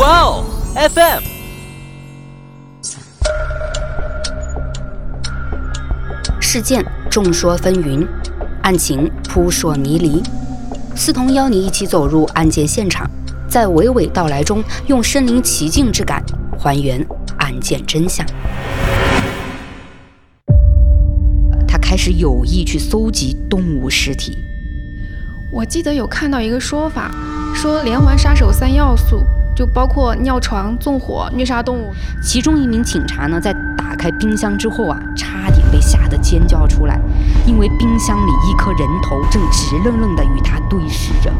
哇哦，FM。事件众说纷纭，案情扑朔迷离。思彤邀你一起走入案件现场，在娓娓道来中，用身临其境之感还原案件真相。他开始有意去搜集动物尸体。我记得有看到一个说法，说连环杀手三要素就包括尿床、纵火、虐杀动物。其中一名警察呢，在打开冰箱之后啊，差点被吓得尖叫出来，因为冰箱里一颗人头正直愣愣地与他对视着。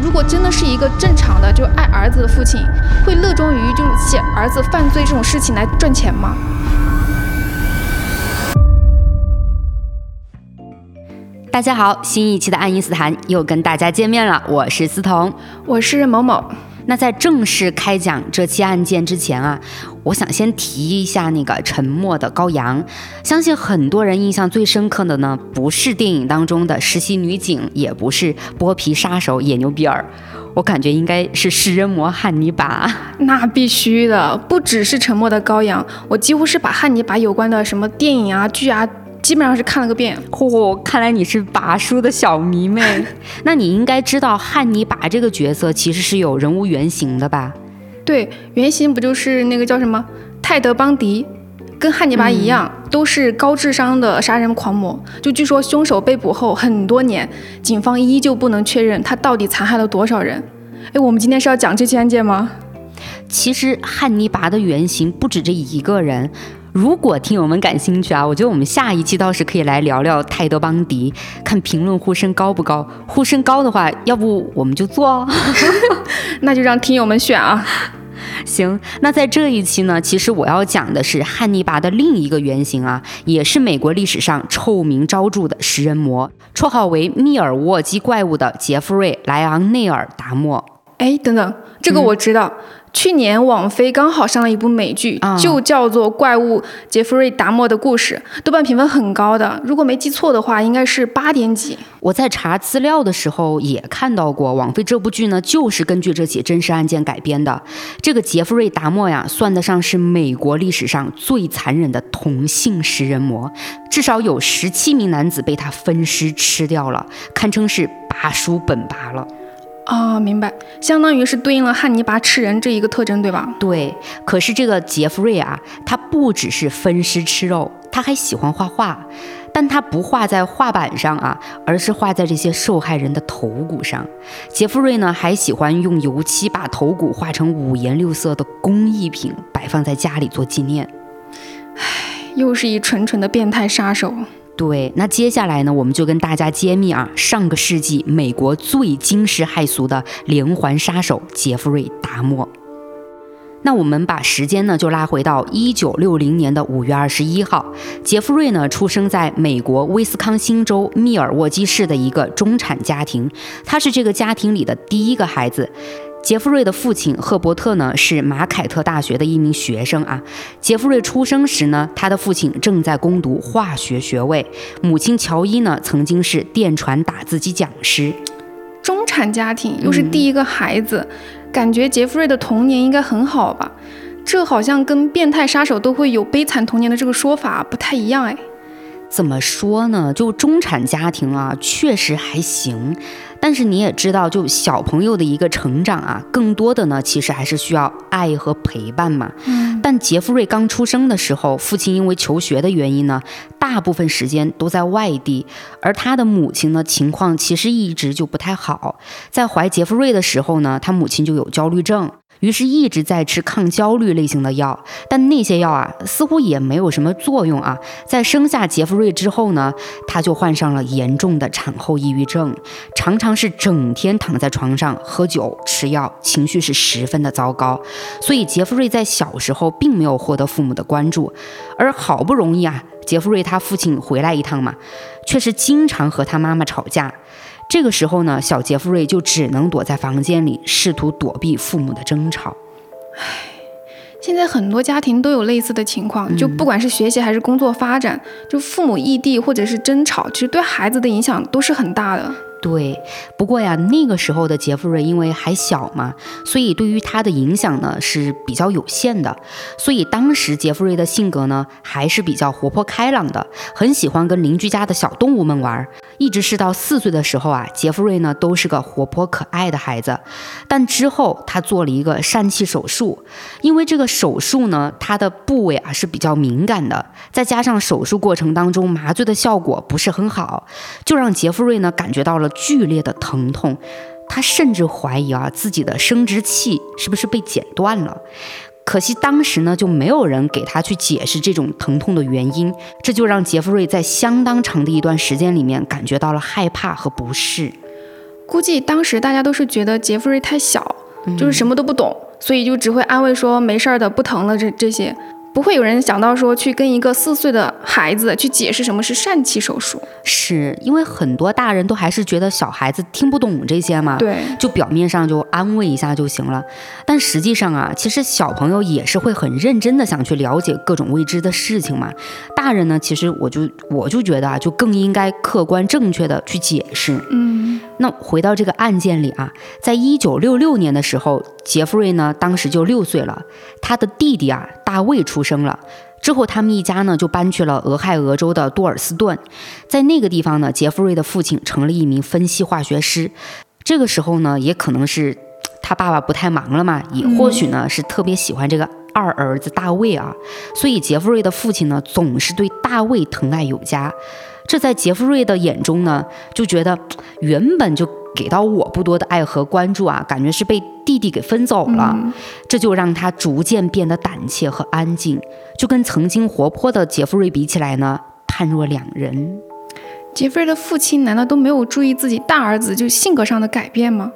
如果真的是一个正常的就爱儿子的父亲，会乐衷于就是写儿子犯罪这种事情来赚钱吗？大家好，新一期的爱因斯坦又跟大家见面了，我是思彤，我是某某。那在正式开讲这期案件之前啊，我想先提一下那个沉默的羔羊。相信很多人印象最深刻的呢，不是电影当中的实习女警，也不是剥皮杀手野牛比尔，我感觉应该是食人魔汉尼拔。那必须的，不只是沉默的羔羊，我几乎是把汉尼拔有关的什么电影啊、剧啊。基本上是看了个遍。嚯，看来你是拔叔的小迷妹。那你应该知道汉尼拔这个角色其实是有人物原型的吧？对，原型不就是那个叫什么泰德·邦迪，跟汉尼拔一样，都是高智商的杀人狂魔。就据说凶手被捕后很多年，警方依旧不能确认他到底残害了多少人。哎，我们今天是要讲这起案件吗？其实汉尼拔的原型不止这一个人。如果听友们感兴趣啊，我觉得我们下一期倒是可以来聊聊泰德·邦迪，看评论呼声高不高。呼声高的话，要不我们就做，哦 那就让听友们选啊。行，那在这一期呢，其实我要讲的是汉尼拔的另一个原型啊，也是美国历史上臭名昭著的食人魔，绰号为密尔沃基怪物的杰弗瑞·莱昂内尔·达莫。哎，等等，这个我知道。去年网飞刚好上了一部美剧，就叫做《怪物杰弗瑞·达莫的故事》，豆瓣评分很高的。如果没记错的话，应该是八点几。我在查资料的时候也看到过，网飞这部剧呢，就是根据这起真实案件改编的。这个杰弗瑞·达莫呀，算得上是美国历史上最残忍的同性食人魔，至少有十七名男子被他分尸吃掉了，堪称是拔叔本拔了。哦，明白，相当于是对应了汉尼拔吃人这一个特征，对吧？对。可是这个杰弗瑞啊，他不只是分尸吃肉，他还喜欢画画，但他不画在画板上啊，而是画在这些受害人的头骨上。杰弗瑞呢，还喜欢用油漆把头骨画成五颜六色的工艺品，摆放在家里做纪念。唉，又是一纯纯的变态杀手。对，那接下来呢，我们就跟大家揭秘啊，上个世纪美国最惊世骇俗的连环杀手杰弗瑞·达莫。那我们把时间呢，就拉回到一九六零年的五月二十一号，杰弗瑞呢，出生在美国威斯康星州密尔沃基市的一个中产家庭，他是这个家庭里的第一个孩子。杰弗瑞的父亲赫伯特呢是马凯特大学的一名学生啊。杰弗瑞出生时呢，他的父亲正在攻读化学学位，母亲乔伊呢曾经是电传打字机讲师。中产家庭又是第一个孩子，感觉杰弗瑞的童年应该很好吧？这好像跟变态杀手都会有悲惨童年的这个说法不太一样哎。怎么说呢？就中产家庭啊，确实还行。但是你也知道，就小朋友的一个成长啊，更多的呢，其实还是需要爱和陪伴嘛。嗯。但杰弗瑞刚出生的时候，父亲因为求学的原因呢，大部分时间都在外地，而他的母亲呢，情况其实一直就不太好。在怀杰弗瑞的时候呢，他母亲就有焦虑症。于是一直在吃抗焦虑类型的药，但那些药啊，似乎也没有什么作用啊。在生下杰弗瑞之后呢，他就患上了严重的产后抑郁症，常常是整天躺在床上喝酒吃药，情绪是十分的糟糕。所以杰弗瑞在小时候并没有获得父母的关注，而好不容易啊，杰弗瑞他父亲回来一趟嘛，却是经常和他妈妈吵架。这个时候呢，小杰弗瑞就只能躲在房间里，试图躲避父母的争吵。唉，现在很多家庭都有类似的情况，就不管是学习还是工作发展，就父母异地或者是争吵，其实对孩子的影响都是很大的。对，不过呀，那个时候的杰弗瑞因为还小嘛，所以对于他的影响呢是比较有限的。所以当时杰弗瑞的性格呢还是比较活泼开朗的，很喜欢跟邻居家的小动物们玩。一直是到四岁的时候啊，杰弗瑞呢都是个活泼可爱的孩子。但之后他做了一个疝气手术，因为这个手术呢，他的部位啊是比较敏感的，再加上手术过程当中麻醉的效果不是很好，就让杰弗瑞呢感觉到了。剧烈的疼痛，他甚至怀疑啊自己的生殖器是不是被剪断了。可惜当时呢就没有人给他去解释这种疼痛的原因，这就让杰弗瑞在相当长的一段时间里面感觉到了害怕和不适。估计当时大家都是觉得杰弗瑞太小，就是什么都不懂，所以就只会安慰说没事儿的，不疼了这这些。不会有人想到说去跟一个四岁的孩子去解释什么是疝气手术，是因为很多大人都还是觉得小孩子听不懂这些嘛，对，就表面上就安慰一下就行了。但实际上啊，其实小朋友也是会很认真的想去了解各种未知的事情嘛。大人呢，其实我就我就觉得啊，就更应该客观正确的去解释。嗯，那回到这个案件里啊，在一九六六年的时候，杰弗瑞呢当时就六岁了，他的弟弟啊大卫出。生了之后，他们一家呢就搬去了俄亥俄州的多尔斯顿，在那个地方呢，杰弗瑞的父亲成了一名分析化学师。这个时候呢，也可能是他爸爸不太忙了嘛，也或许呢是特别喜欢这个二儿子大卫啊，所以杰弗瑞的父亲呢总是对大卫疼爱有加。这在杰弗瑞的眼中呢，就觉得原本就。给到我不多的爱和关注啊，感觉是被弟弟给分走了，这就让他逐渐变得胆怯和安静，就跟曾经活泼的杰弗瑞比起来呢，判若两人。杰弗瑞的父亲难道都没有注意自己大儿子就性格上的改变吗？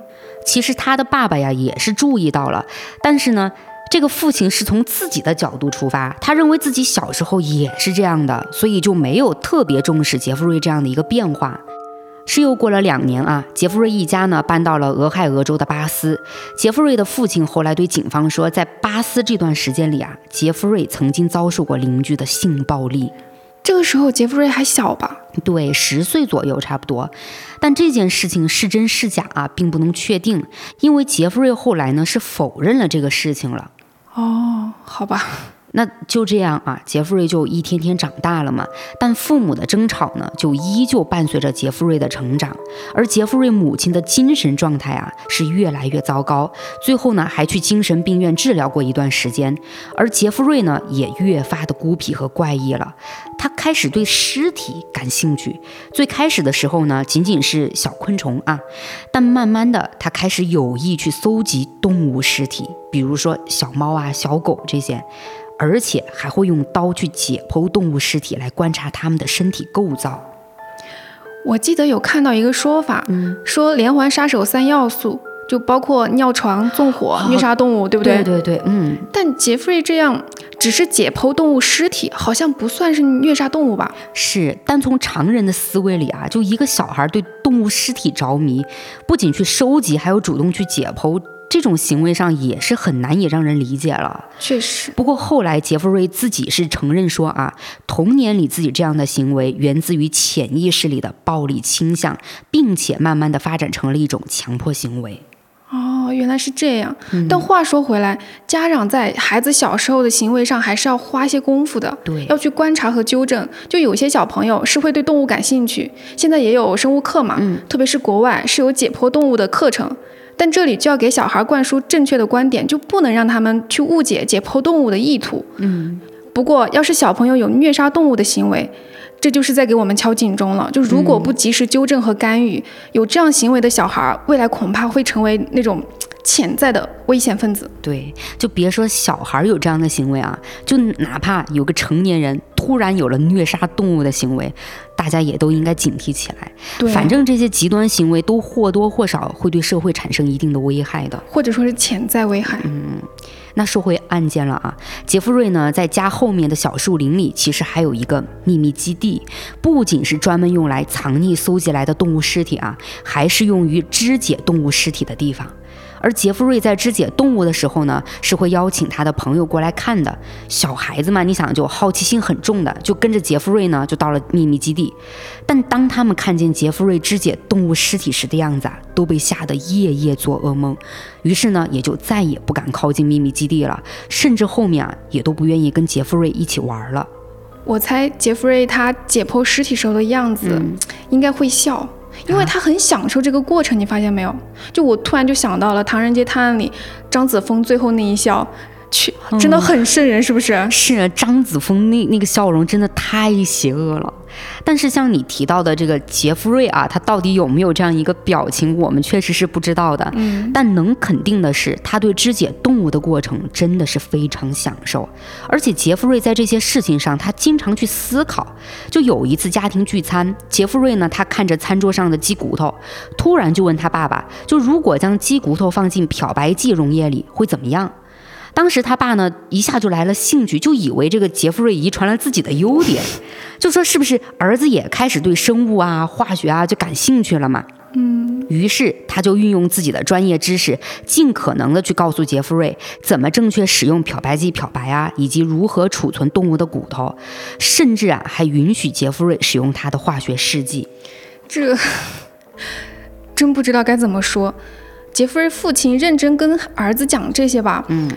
其实他的爸爸呀也是注意到了，但是呢，这个父亲是从自己的角度出发，他认为自己小时候也是这样的，所以就没有特别重视杰弗瑞这样的一个变化。是又过了两年啊，杰弗瑞一家呢搬到了俄亥俄州的巴斯。杰弗瑞的父亲后来对警方说，在巴斯这段时间里啊，杰弗瑞曾经遭受过邻居的性暴力。这个时候杰弗瑞还小吧？对，十岁左右差不多。但这件事情是真是假啊，并不能确定，因为杰弗瑞后来呢是否认了这个事情了。哦，好吧。那就这样啊，杰弗瑞就一天天长大了嘛。但父母的争吵呢，就依旧伴随着杰弗瑞的成长。而杰弗瑞母亲的精神状态啊，是越来越糟糕。最后呢，还去精神病院治疗过一段时间。而杰弗瑞呢，也越发的孤僻和怪异了。他开始对尸体感兴趣。最开始的时候呢，仅仅是小昆虫啊。但慢慢的，他开始有意去搜集动物尸体，比如说小猫啊、小狗这些。而且还会用刀去解剖动物尸体来观察它们的身体构造。我记得有看到一个说法，嗯说连环杀手三要素就包括尿床、纵火、虐杀动物，对不对？对对对，嗯。但杰弗瑞这样只是解剖动物尸体，好像不算是虐杀动物吧？是，但从常人的思维里啊，就一个小孩对动物尸体着迷，不仅去收集，还有主动去解剖。这种行为上也是很难以让人理解了，确实。不过后来杰弗瑞自己是承认说啊，童年里自己这样的行为源自于潜意识里的暴力倾向，并且慢慢的发展成了一种强迫行为。哦，原来是这样。但话说回来，家长在孩子小时候的行为上还是要花些功夫的，对，要去观察和纠正。就有些小朋友是会对动物感兴趣，现在也有生物课嘛，嗯，特别是国外是有解剖动物的课程。但这里就要给小孩灌输正确的观点，就不能让他们去误解解剖动物的意图。嗯，不过要是小朋友有虐杀动物的行为，这就是在给我们敲警钟了。就如果不及时纠正和干预，有这样行为的小孩，未来恐怕会成为那种。潜在的危险分子，对，就别说小孩有这样的行为啊，就哪怕有个成年人突然有了虐杀动物的行为，大家也都应该警惕起来。对，反正这些极端行为都或多或少会对社会产生一定的危害的，或者说是潜在危害。嗯，那说回案件了啊，杰弗瑞呢，在家后面的小树林里，其实还有一个秘密基地，不仅是专门用来藏匿搜集来的动物尸体啊，还是用于肢解动物尸体的地方。而杰弗瑞在肢解动物的时候呢，是会邀请他的朋友过来看的。小孩子嘛，你想就好奇心很重的，就跟着杰弗瑞呢，就到了秘密基地。但当他们看见杰弗瑞肢解动物尸体时的样子啊，都被吓得夜夜做噩梦，于是呢，也就再也不敢靠近秘密基地了，甚至后面啊，也都不愿意跟杰弗瑞一起玩了。我猜杰弗瑞他解剖尸体时候的样子，应该会笑。因为他很享受这个过程，你发现没有？就我突然就想到了《唐人街探案》里张子枫最后那一笑，去真的很瘆人，是不是？是张子枫那那个笑容真的太邪恶了。但是像你提到的这个杰弗瑞啊，他到底有没有这样一个表情，我们确实是不知道的。嗯，但能肯定的是，他对肢解动物的过程真的是非常享受。而且杰弗瑞在这些事情上，他经常去思考。就有一次家庭聚餐，杰弗瑞呢，他看着餐桌上的鸡骨头，突然就问他爸爸：就如果将鸡骨头放进漂白剂溶液里会怎么样？当时他爸呢一下就来了兴趣，就以为这个杰弗瑞遗传了自己的优点，就说是不是儿子也开始对生物啊、化学啊就感兴趣了嘛？嗯，于是他就运用自己的专业知识，尽可能的去告诉杰弗瑞怎么正确使用漂白剂漂白啊，以及如何储存动物的骨头，甚至啊还允许杰弗瑞使用他的化学试剂。这真不知道该怎么说。杰弗瑞父亲认真跟儿子讲这些吧，嗯，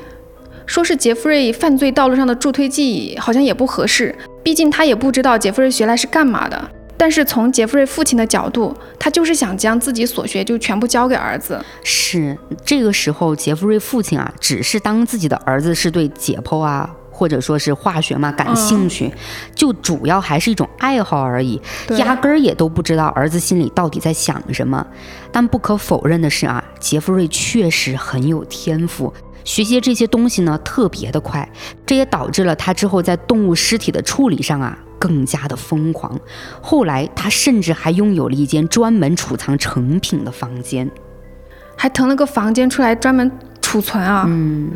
说是杰弗瑞犯罪道路上的助推剂，好像也不合适。毕竟他也不知道杰弗瑞学来是干嘛的。但是从杰弗瑞父亲的角度，他就是想将自己所学就全部教给儿子。是这个时候，杰弗瑞父亲啊，只是当自己的儿子是对解剖啊。或者说是化学嘛，感兴趣，就主要还是一种爱好而已，压根儿也都不知道儿子心里到底在想什么。但不可否认的是啊，杰弗瑞确实很有天赋，学习这些东西呢特别的快，这也导致了他之后在动物尸体的处理上啊更加的疯狂。后来他甚至还拥有了一间专门储藏成品的房间，还腾了个房间出来专门储存啊。嗯。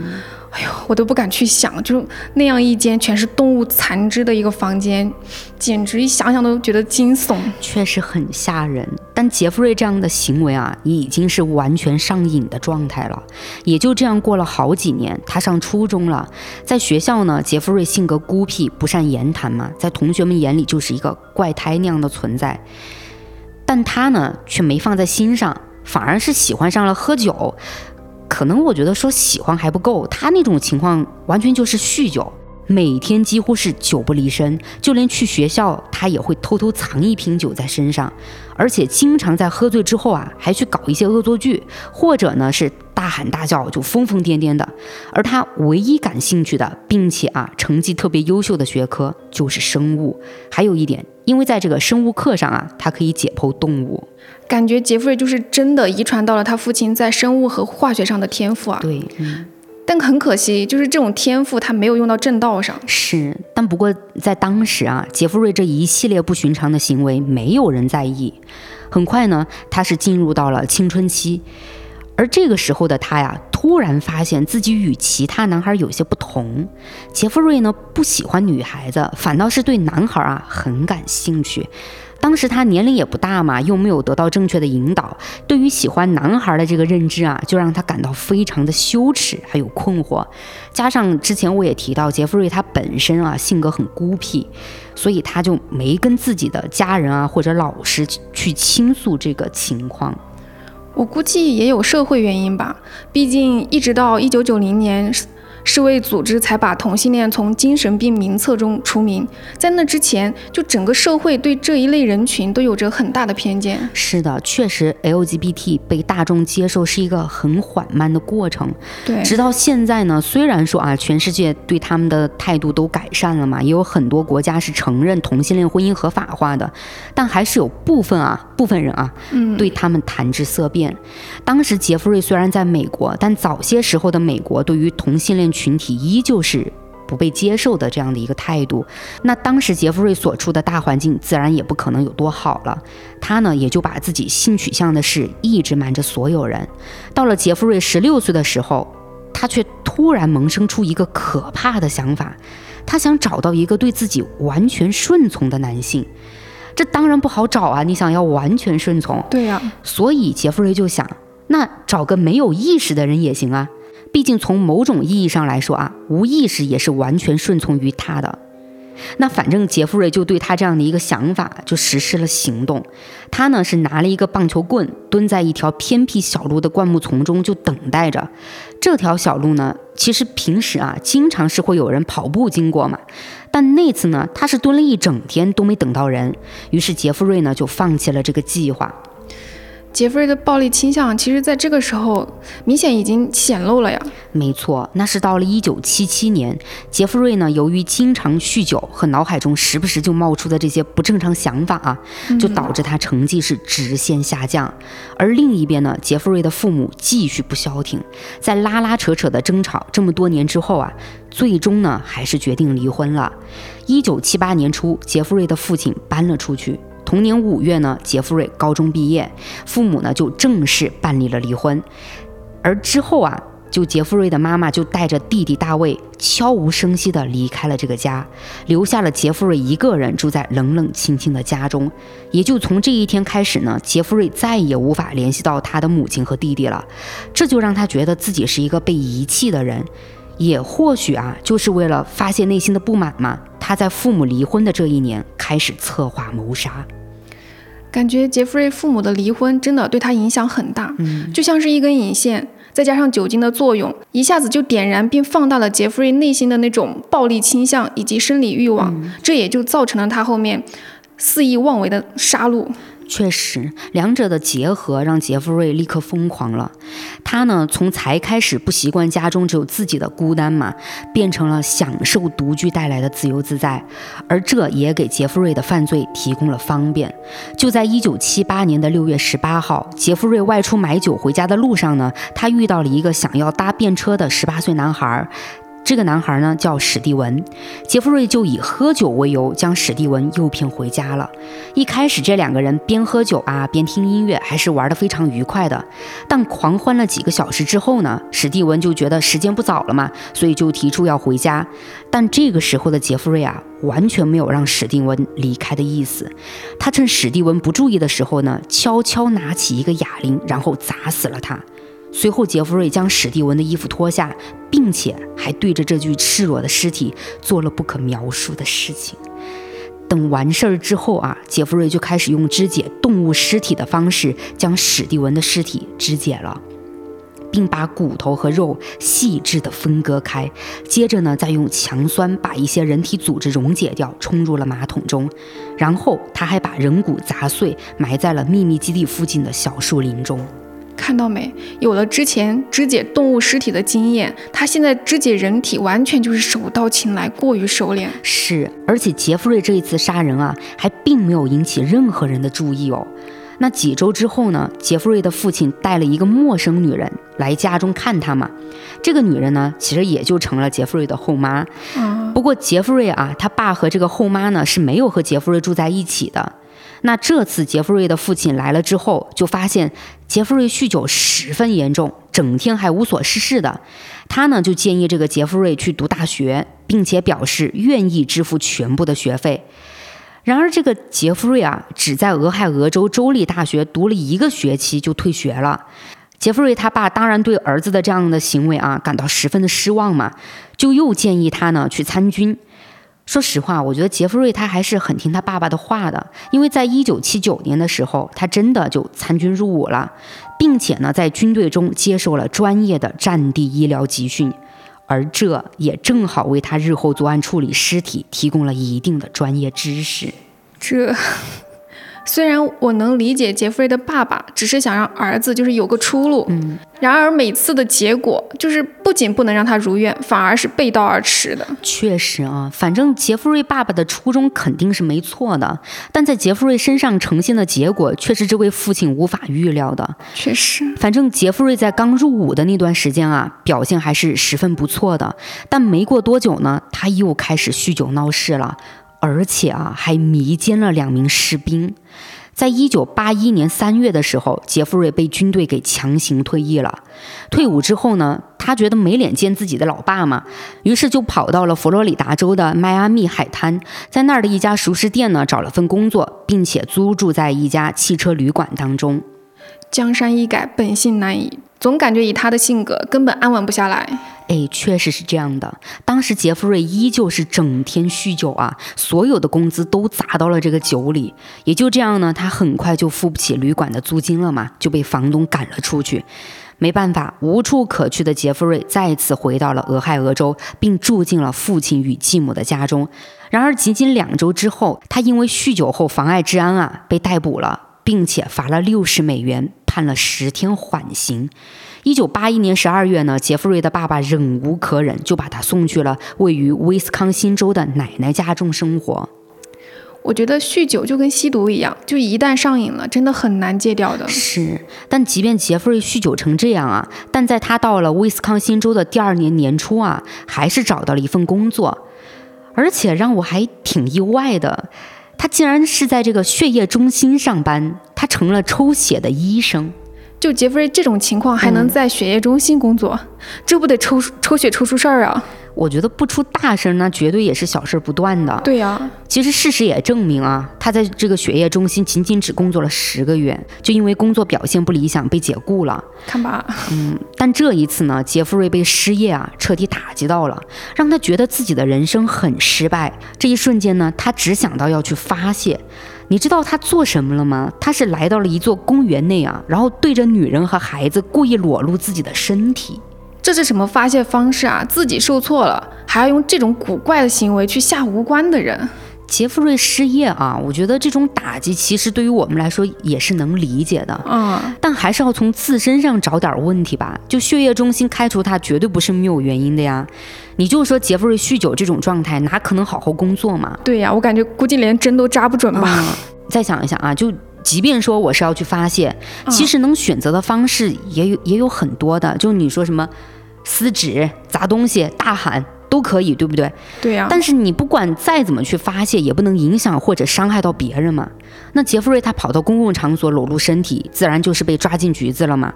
哎呦，我都不敢去想，就那样一间全是动物残肢的一个房间，简直一想想都觉得惊悚，确实很吓人。但杰弗瑞这样的行为啊，已经是完全上瘾的状态了。也就这样过了好几年，他上初中了，在学校呢，杰弗瑞性格孤僻，不善言谈嘛，在同学们眼里就是一个怪胎那样的存在。但他呢，却没放在心上，反而是喜欢上了喝酒。可能我觉得说喜欢还不够，他那种情况完全就是酗酒，每天几乎是酒不离身，就连去学校他也会偷偷藏一瓶酒在身上，而且经常在喝醉之后啊，还去搞一些恶作剧，或者呢是。大喊大叫就疯疯癫癫的，而他唯一感兴趣的，并且啊成绩特别优秀的学科就是生物。还有一点，因为在这个生物课上啊，他可以解剖动物。感觉杰弗瑞就是真的遗传到了他父亲在生物和化学上的天赋啊。对，但很可惜，就是这种天赋他没有用到正道上。是，但不过在当时啊，杰弗瑞这一系列不寻常的行为，没有人在意。很快呢，他是进入到了青春期。而这个时候的他呀，突然发现自己与其他男孩有些不同。杰弗瑞呢，不喜欢女孩子，反倒是对男孩啊很感兴趣。当时他年龄也不大嘛，又没有得到正确的引导，对于喜欢男孩的这个认知啊，就让他感到非常的羞耻，还有困惑。加上之前我也提到，杰弗瑞他本身啊性格很孤僻，所以他就没跟自己的家人啊或者老师去倾诉这个情况。我估计也有社会原因吧，毕竟一直到一九九零年。世卫组织才把同性恋从精神病名册中除名，在那之前，就整个社会对这一类人群都有着很大的偏见。是的，确实，LGBT 被大众接受是一个很缓慢的过程。对，直到现在呢，虽然说啊，全世界对他们的态度都改善了嘛，也有很多国家是承认同性恋婚姻合法化的，但还是有部分啊，部分人啊，嗯，对他们谈之色变。当时杰弗瑞虽然在美国，但早些时候的美国对于同性恋。群体依旧是不被接受的这样的一个态度，那当时杰弗瑞所处的大环境自然也不可能有多好了。他呢也就把自己性取向的事一直瞒着所有人。到了杰弗瑞十六岁的时候，他却突然萌生出一个可怕的想法，他想找到一个对自己完全顺从的男性。这当然不好找啊！你想要完全顺从，对呀。所以杰弗瑞就想。那找个没有意识的人也行啊。毕竟从某种意义上来说啊，无意识也是完全顺从于他的。那反正杰弗瑞就对他这样的一个想法就实施了行动。他呢是拿了一个棒球棍，蹲在一条偏僻小路的灌木丛中就等待着。这条小路呢，其实平时啊经常是会有人跑步经过嘛。但那次呢，他是蹲了一整天都没等到人，于是杰弗瑞呢就放弃了这个计划。杰弗瑞的暴力倾向，其实在这个时候明显已经显露了呀。没错，那是到了一九七七年，杰弗瑞呢，由于经常酗酒和脑海中时不时就冒出的这些不正常想法啊，就导致他成绩是直线下降。而另一边呢，杰弗瑞的父母继续不消停，在拉拉扯扯的争吵这么多年之后啊，最终呢，还是决定离婚了。一九七八年初，杰弗瑞的父亲搬了出去。同年五月呢，杰弗瑞高中毕业，父母呢就正式办理了离婚。而之后啊，就杰弗瑞的妈妈就带着弟弟大卫悄无声息地离开了这个家，留下了杰弗瑞一个人住在冷冷清清的家中。也就从这一天开始呢，杰弗瑞再也无法联系到他的母亲和弟弟了，这就让他觉得自己是一个被遗弃的人。也或许啊，就是为了发泄内心的不满嘛，他在父母离婚的这一年开始策划谋杀。感觉杰弗瑞父母的离婚真的对他影响很大，嗯，就像是一根引线，再加上酒精的作用，一下子就点燃并放大了杰弗瑞内心的那种暴力倾向以及生理欲望，这也就造成了他后面肆意妄为的杀戮。确实，两者的结合让杰弗瑞立刻疯狂了。他呢，从才开始不习惯家中只有自己的孤单嘛，变成了享受独居带来的自由自在，而这也给杰弗瑞的犯罪提供了方便。就在一九七八年的六月十八号，杰弗瑞外出买酒回家的路上呢，他遇到了一个想要搭便车的十八岁男孩。这个男孩呢叫史蒂文，杰弗瑞就以喝酒为由将史蒂文诱骗回家了。一开始这两个人边喝酒啊边听音乐，还是玩得非常愉快的。但狂欢了几个小时之后呢，史蒂文就觉得时间不早了嘛，所以就提出要回家。但这个时候的杰弗瑞啊，完全没有让史蒂文离开的意思。他趁史蒂文不注意的时候呢，悄悄拿起一个哑铃，然后砸死了他。随后，杰弗瑞将史蒂文的衣服脱下，并且还对着这具赤裸的尸体做了不可描述的事情。等完事儿之后啊，杰弗瑞就开始用肢解动物尸体的方式将史蒂文的尸体肢解了，并把骨头和肉细致地分割开。接着呢，再用强酸把一些人体组织溶解掉，冲入了马桶中。然后他还把人骨砸碎，埋在了秘密基地附近的小树林中。看到没？有了之前肢解动物尸体的经验，他现在肢解人体完全就是手到擒来，过于熟练。是，而且杰弗瑞这一次杀人啊，还并没有引起任何人的注意哦。那几周之后呢？杰弗瑞的父亲带了一个陌生女人来家中看他嘛。这个女人呢，其实也就成了杰弗瑞的后妈。不过杰弗瑞啊，他爸和这个后妈呢是没有和杰弗瑞住在一起的。那这次杰弗瑞的父亲来了之后，就发现杰弗瑞酗酒十分严重，整天还无所事事的。他呢就建议这个杰弗瑞去读大学，并且表示愿意支付全部的学费。然而这个杰弗瑞啊，只在俄亥俄州州立大学读了一个学期就退学了。杰弗瑞他爸当然对儿子的这样的行为啊感到十分的失望嘛，就又建议他呢去参军。说实话，我觉得杰弗瑞他还是很听他爸爸的话的，因为在一九七九年的时候，他真的就参军入伍了，并且呢，在军队中接受了专业的战地医疗集训，而这也正好为他日后作案处理尸体提供了一定的专业知识。这。虽然我能理解杰弗瑞的爸爸只是想让儿子就是有个出路，嗯，然而每次的结果就是不仅不能让他如愿，反而是背道而驰的。确实啊，反正杰弗瑞爸爸的初衷肯定是没错的，但在杰弗瑞身上呈现的结果却是这位父亲无法预料的。确实，反正杰弗瑞在刚入伍的那段时间啊，表现还是十分不错的，但没过多久呢，他又开始酗酒闹事了。而且啊，还迷奸了两名士兵。在一九八一年三月的时候，杰弗瑞被军队给强行退役了。退伍之后呢，他觉得没脸见自己的老爸嘛，于是就跑到了佛罗里达州的迈阿密海滩，在那儿的一家熟食店呢找了份工作，并且租住在一家汽车旅馆当中。江山易改，本性难移，总感觉以他的性格根本安稳不下来。哎，确实是这样的。当时杰弗瑞依旧是整天酗酒啊，所有的工资都砸到了这个酒里。也就这样呢，他很快就付不起旅馆的租金了嘛，就被房东赶了出去。没办法，无处可去的杰弗瑞再次回到了俄亥俄州，并住进了父亲与继母的家中。然而，仅仅两周之后，他因为酗酒后妨碍治安啊，被逮捕了，并且罚了六十美元，判了十天缓刑。一九八一年十二月呢，杰弗瑞的爸爸忍无可忍，就把他送去了位于威斯康星州的奶奶家中生活。我觉得酗酒就跟吸毒一样，就一旦上瘾了，真的很难戒掉的。是，但即便杰弗瑞酗酒成这样啊，但在他到了威斯康星州的第二年年初啊，还是找到了一份工作，而且让我还挺意外的，他竟然是在这个血液中心上班，他成了抽血的医生。就杰弗瑞这种情况还能在血液中心工作，这不得抽抽血抽出事儿啊？我觉得不出大事，那绝对也是小事不断的。对呀，其实事实也证明啊，他在这个血液中心仅仅只工作了十个月，就因为工作表现不理想被解雇了。看吧，嗯，但这一次呢，杰弗瑞被失业啊彻底打击到了，让他觉得自己的人生很失败。这一瞬间呢，他只想到要去发泄。你知道他做什么了吗？他是来到了一座公园内啊，然后对着女人和孩子故意裸露自己的身体。这是什么发泄方式啊？自己受挫了，还要用这种古怪的行为去吓无关的人。杰弗瑞失业啊，我觉得这种打击其实对于我们来说也是能理解的。嗯，但还是要从自身上找点问题吧。就血液中心开除他，绝对不是没有原因的呀。你就说杰弗瑞酗酒这种状态，哪可能好好工作嘛？对呀，我感觉估计连针都扎不准吧。再想一想啊，就即便说我是要去发泄，其实能选择的方式也有也有很多的。就你说什么撕纸、砸东西、大喊。都可以，对不对？对呀。但是你不管再怎么去发泄，也不能影响或者伤害到别人嘛。那杰弗瑞他跑到公共场所裸露身体，自然就是被抓进局子了嘛。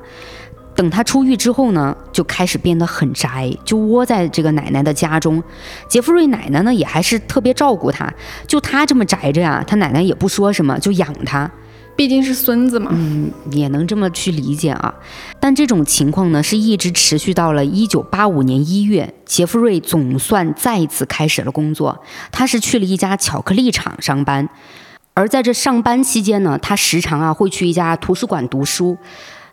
等他出狱之后呢，就开始变得很宅，就窝在这个奶奶的家中。杰弗瑞奶奶呢，也还是特别照顾他。就他这么宅着呀，他奶奶也不说什么，就养他。毕竟是孙子嘛，嗯，也能这么去理解啊。但这种情况呢，是一直持续到了一九八五年一月，杰弗瑞总算再次开始了工作。他是去了一家巧克力厂上班，而在这上班期间呢，他时常啊会去一家图书馆读书。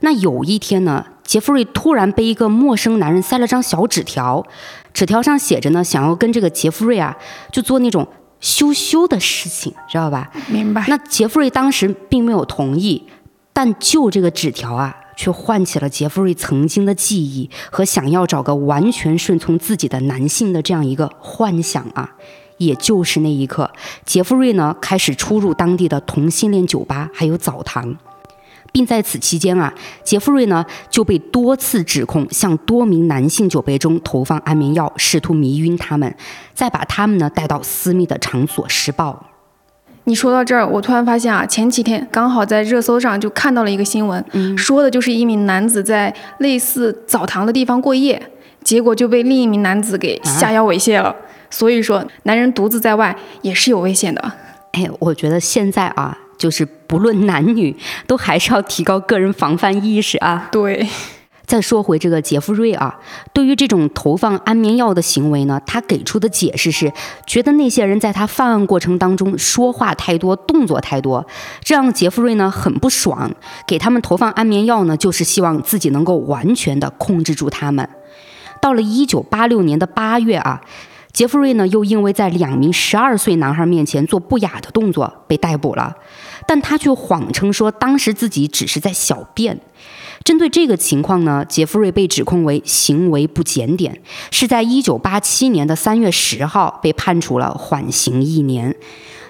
那有一天呢，杰弗瑞突然被一个陌生男人塞了张小纸条，纸条上写着呢，想要跟这个杰弗瑞啊，就做那种。羞羞的事情，知道吧？明白。那杰弗瑞当时并没有同意，但就这个纸条啊，却唤起了杰弗瑞曾经的记忆和想要找个完全顺从自己的男性的这样一个幻想啊。也就是那一刻，杰弗瑞呢开始出入当地的同性恋酒吧还有澡堂。并在此期间啊，杰弗瑞呢就被多次指控向多名男性酒杯中投放安眠药，试图迷晕他们，再把他们呢带到私密的场所施暴。你说到这儿，我突然发现啊，前几天刚好在热搜上就看到了一个新闻，说的就是一名男子在类似澡堂的地方过夜，结果就被另一名男子给下药猥亵了。所以说，男人独自在外也是有危险的。哎，我觉得现在啊。就是不论男女，都还是要提高个人防范意识啊。对，再说回这个杰弗瑞啊，对于这种投放安眠药的行为呢，他给出的解释是，觉得那些人在他犯案过程当中说话太多，动作太多，这让杰弗瑞呢很不爽，给他们投放安眠药呢，就是希望自己能够完全的控制住他们。到了一九八六年的八月啊。杰弗瑞呢，又因为在两名十二岁男孩面前做不雅的动作被逮捕了，但他却谎称说当时自己只是在小便。针对这个情况呢，杰弗瑞被指控为行为不检点，是在一九八七年的三月十号被判处了缓刑一年。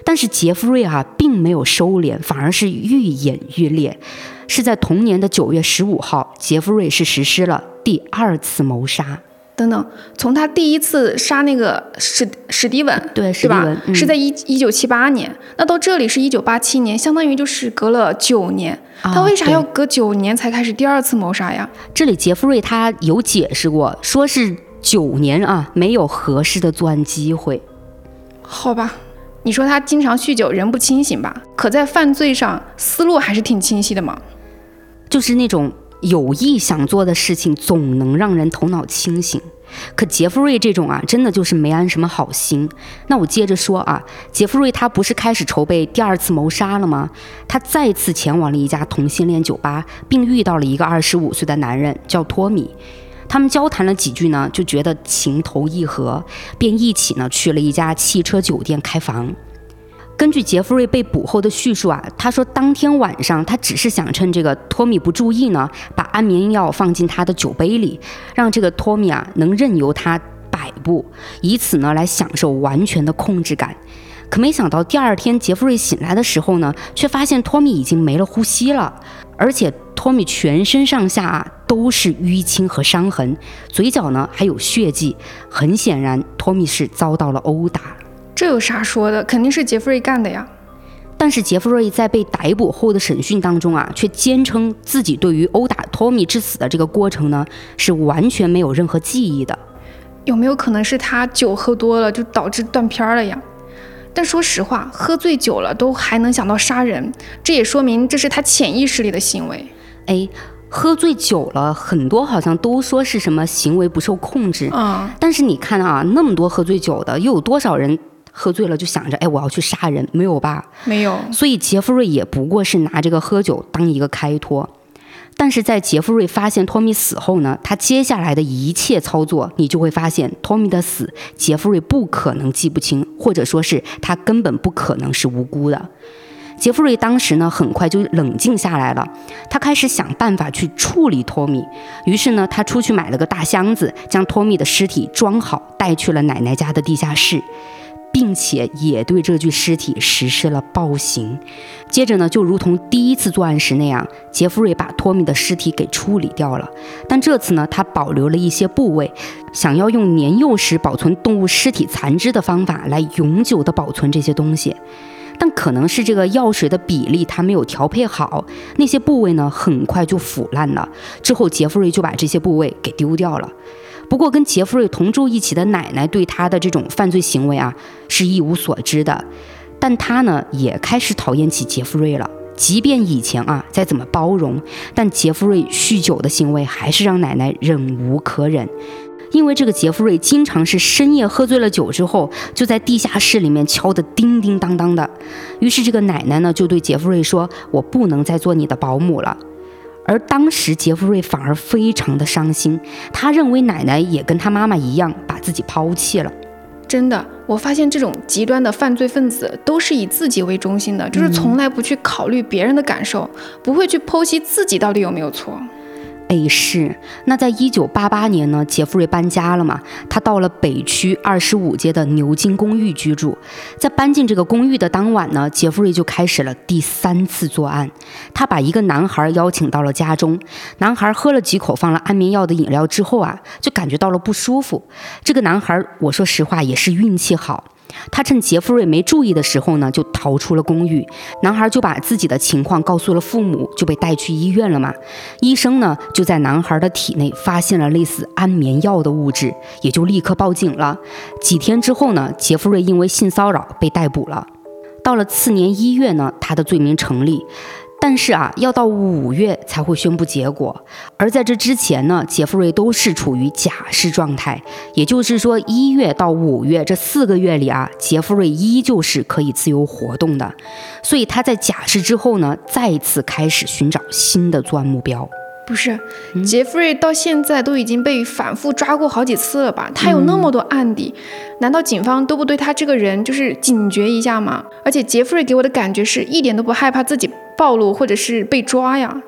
但是杰弗瑞啊，并没有收敛，反而是愈演愈烈。是在同年的九月十五号，杰弗瑞是实施了第二次谋杀。等等，从他第一次杀那个史史蒂文，对，是吧？是在一一九七八年，那到这里是一九八七年，相当于就是隔了九年。他为啥要隔九年才开始第二次谋杀呀？这里杰弗瑞他有解释过，说是九年啊，没有合适的作案机会。好吧，你说他经常酗酒，人不清醒吧？可在犯罪上思路还是挺清晰的嘛。就是那种有意想做的事情，总能让人头脑清醒。可杰弗瑞这种啊，真的就是没安什么好心。那我接着说啊，杰弗瑞他不是开始筹备第二次谋杀了吗？他再次前往了一家同性恋酒吧，并遇到了一个二十五岁的男人，叫托米。他们交谈了几句呢，就觉得情投意合，便一起呢去了一家汽车酒店开房。根据杰弗瑞被捕后的叙述啊，他说当天晚上他只是想趁这个托米不注意呢，把安眠药放进他的酒杯里，让这个托米啊能任由他摆布，以此呢来享受完全的控制感。可没想到第二天杰弗瑞醒来的时候呢，却发现托米已经没了呼吸了，而且托米全身上下啊都是淤青和伤痕，嘴角呢还有血迹，很显然托米是遭到了殴打。这有啥说的？肯定是杰弗瑞干的呀。但是杰弗瑞在被逮捕后的审讯当中啊，却坚称自己对于殴打托米致死的这个过程呢，是完全没有任何记忆的。有没有可能是他酒喝多了就导致断片了呀？但说实话，喝醉酒了都还能想到杀人，这也说明这是他潜意识里的行为。哎，喝醉酒了，很多好像都说是什么行为不受控制啊。但是你看啊，那么多喝醉酒的，又有多少人？喝醉了就想着，哎，我要去杀人，没有吧？没有。所以杰弗瑞也不过是拿这个喝酒当一个开脱。但是在杰弗瑞发现托米死后呢，他接下来的一切操作，你就会发现托米的死，杰弗瑞不可能记不清，或者说是他根本不可能是无辜的。杰弗瑞当时呢，很快就冷静下来了，他开始想办法去处理托米。于是呢，他出去买了个大箱子，将托米的尸体装好，带去了奶奶家的地下室。并且也对这具尸体实施了暴行。接着呢，就如同第一次作案时那样，杰弗瑞把托米的尸体给处理掉了。但这次呢，他保留了一些部位，想要用年幼时保存动物尸体残肢的方法来永久的保存这些东西。但可能是这个药水的比例他没有调配好，那些部位呢很快就腐烂了。之后杰弗瑞就把这些部位给丢掉了。不过，跟杰弗瑞同住一起的奶奶对他的这种犯罪行为啊是一无所知的，但他呢也开始讨厌起杰弗瑞了。即便以前啊再怎么包容，但杰弗瑞酗酒的行为还是让奶奶忍无可忍。因为这个杰弗瑞经常是深夜喝醉了酒之后，就在地下室里面敲得叮叮当当的。于是这个奶奶呢就对杰弗瑞说：“我不能再做你的保姆了。”而当时杰弗瑞反而非常的伤心，他认为奶奶也跟他妈妈一样把自己抛弃了。真的，我发现这种极端的犯罪分子都是以自己为中心的，就是从来不去考虑别人的感受，不会去剖析自己到底有没有错。哎，是。那在一九八八年呢，杰弗瑞搬家了嘛？他到了北区二十五街的牛津公寓居住。在搬进这个公寓的当晚呢，杰弗瑞就开始了第三次作案。他把一个男孩邀请到了家中，男孩喝了几口放了安眠药的饮料之后啊，就感觉到了不舒服。这个男孩，我说实话也是运气好。他趁杰弗瑞没注意的时候呢，就逃出了公寓。男孩就把自己的情况告诉了父母，就被带去医院了嘛。医生呢，就在男孩的体内发现了类似安眠药的物质，也就立刻报警了。几天之后呢，杰弗瑞因为性骚扰被逮捕了。到了次年一月呢，他的罪名成立。但是啊，要到五月才会宣布结果，而在这之前呢，杰弗瑞都是处于假释状态，也就是说，一月到五月这四个月里啊，杰弗瑞依旧是可以自由活动的，所以他在假释之后呢，再次开始寻找新的作案目标。不是，杰弗瑞到现在都已经被反复抓过好几次了吧？他有那么多案底，难道警方都不对他这个人就是警觉一下吗？而且杰弗瑞给我的感觉是一点都不害怕自己暴露或者是被抓呀。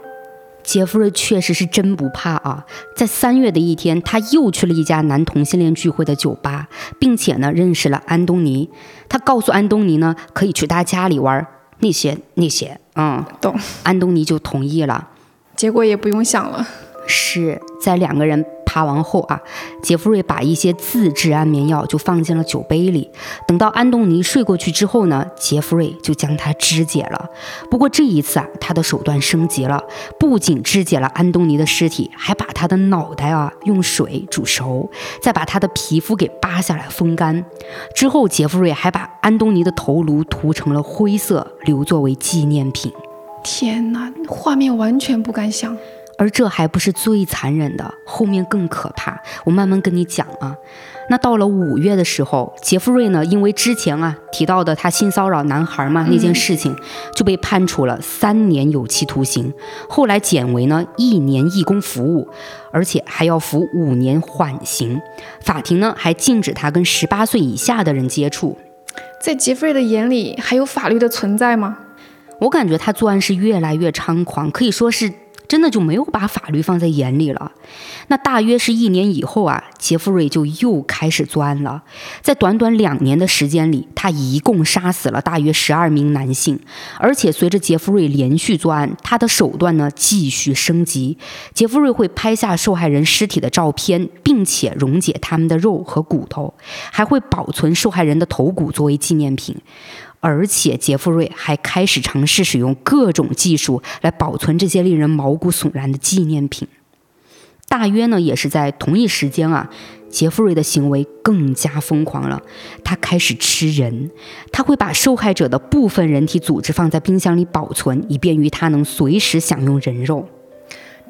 杰弗瑞确实是真不怕啊！在三月的一天，他又去了一家男同性恋聚会的酒吧，并且呢认识了安东尼。他告诉安东尼呢，可以去他家里玩那些那些，嗯，懂。安东尼就同意了。结果也不用想了，是在两个人爬完后啊，杰弗瑞把一些自制安眠药就放进了酒杯里。等到安东尼睡过去之后呢，杰弗瑞就将他肢解了。不过这一次啊，他的手段升级了，不仅肢解了安东尼的尸体，还把他的脑袋啊用水煮熟，再把他的皮肤给扒下来风干。之后，杰弗瑞还把安东尼的头颅涂成了灰色，留作为纪念品。天哪，画面完全不敢想。而这还不是最残忍的，后面更可怕。我慢慢跟你讲啊。那到了五月的时候，杰弗瑞呢，因为之前啊提到的他性骚扰男孩嘛那件事情，就被判处了三年有期徒刑，后来减为呢一年义工服务，而且还要服五年缓刑。法庭呢还禁止他跟十八岁以下的人接触。在杰弗瑞的眼里，还有法律的存在吗？我感觉他作案是越来越猖狂，可以说是。真的就没有把法律放在眼里了。那大约是一年以后啊，杰弗瑞就又开始作案了。在短短两年的时间里，他一共杀死了大约十二名男性。而且随着杰弗瑞连续作案，他的手段呢继续升级。杰弗瑞会拍下受害人尸体的照片，并且溶解他们的肉和骨头，还会保存受害人的头骨作为纪念品。而且杰弗瑞还开始尝试使用各种技术来保存这些令人毛骨悚然的纪念品。大约呢，也是在同一时间啊，杰弗瑞的行为更加疯狂了。他开始吃人，他会把受害者的部分人体组织放在冰箱里保存，以便于他能随时享用人肉。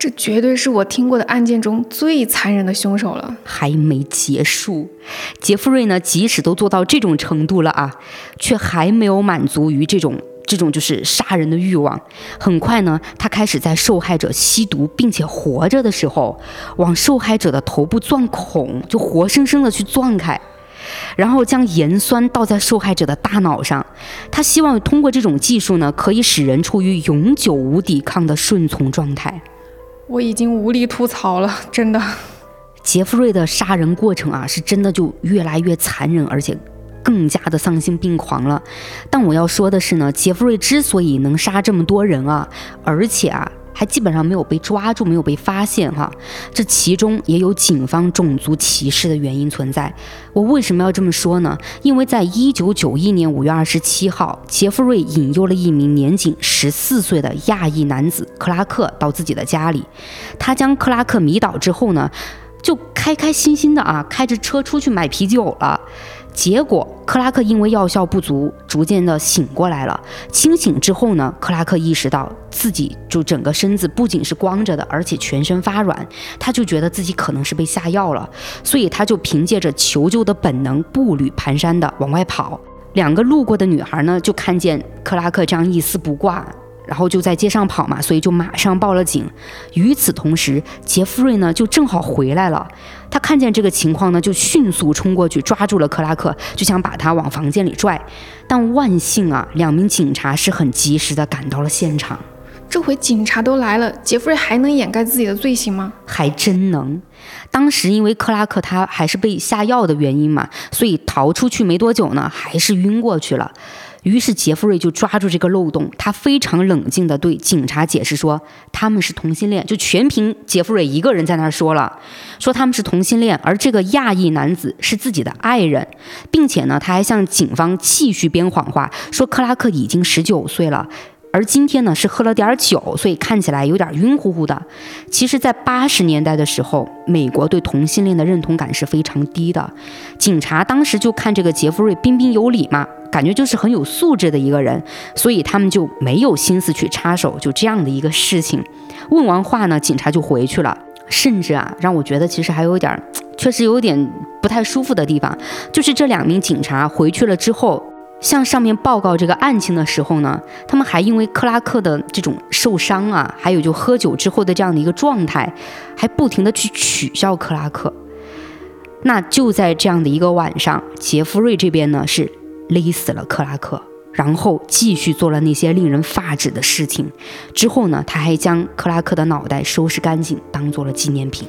这绝对是我听过的案件中最残忍的凶手了。还没结束，杰弗瑞呢，即使都做到这种程度了啊，却还没有满足于这种这种就是杀人的欲望。很快呢，他开始在受害者吸毒并且活着的时候，往受害者的头部钻孔，就活生生的去钻开，然后将盐酸倒在受害者的大脑上。他希望通过这种技术呢，可以使人处于永久无抵抗的顺从状态。我已经无力吐槽了，真的。杰弗瑞的杀人过程啊，是真的就越来越残忍，而且更加的丧心病狂了。但我要说的是呢，杰弗瑞之所以能杀这么多人啊，而且啊。还基本上没有被抓住，没有被发现哈，这其中也有警方种族歧视的原因存在。我为什么要这么说呢？因为在一九九一年五月二十七号，杰弗瑞引诱了一名年仅十四岁的亚裔男子克拉克到自己的家里，他将克拉克迷倒之后呢，就开开心心的啊开着车出去买啤酒了。结果，克拉克因为药效不足，逐渐的醒过来了。清醒之后呢，克拉克意识到自己就整个身子不仅是光着的，而且全身发软。他就觉得自己可能是被下药了，所以他就凭借着求救的本能，步履蹒跚的往外跑。两个路过的女孩呢，就看见克拉克这样一丝不挂。然后就在街上跑嘛，所以就马上报了警。与此同时，杰弗瑞呢就正好回来了。他看见这个情况呢，就迅速冲过去抓住了克拉克，就想把他往房间里拽。但万幸啊，两名警察是很及时的赶到了现场。这回警察都来了，杰弗瑞还能掩盖自己的罪行吗？还真能。当时因为克拉克他还是被下药的原因嘛，所以逃出去没多久呢，还是晕过去了。于是杰弗瑞就抓住这个漏洞，他非常冷静地对警察解释说，他们是同性恋，就全凭杰弗瑞一个人在那儿说了，说他们是同性恋，而这个亚裔男子是自己的爱人，并且呢，他还向警方继续编谎话，说克拉克已经十九岁了。而今天呢，是喝了点酒，所以看起来有点晕乎乎的。其实，在八十年代的时候，美国对同性恋的认同感是非常低的。警察当时就看这个杰弗瑞彬彬有礼嘛，感觉就是很有素质的一个人，所以他们就没有心思去插手就这样的一个事情。问完话呢，警察就回去了。甚至啊，让我觉得其实还有点，确实有点不太舒服的地方，就是这两名警察回去了之后。向上面报告这个案情的时候呢，他们还因为克拉克的这种受伤啊，还有就喝酒之后的这样的一个状态，还不停的去取笑克拉克。那就在这样的一个晚上，杰弗瑞这边呢是勒死了克拉克，然后继续做了那些令人发指的事情。之后呢，他还将克拉克的脑袋收拾干净，当做了纪念品。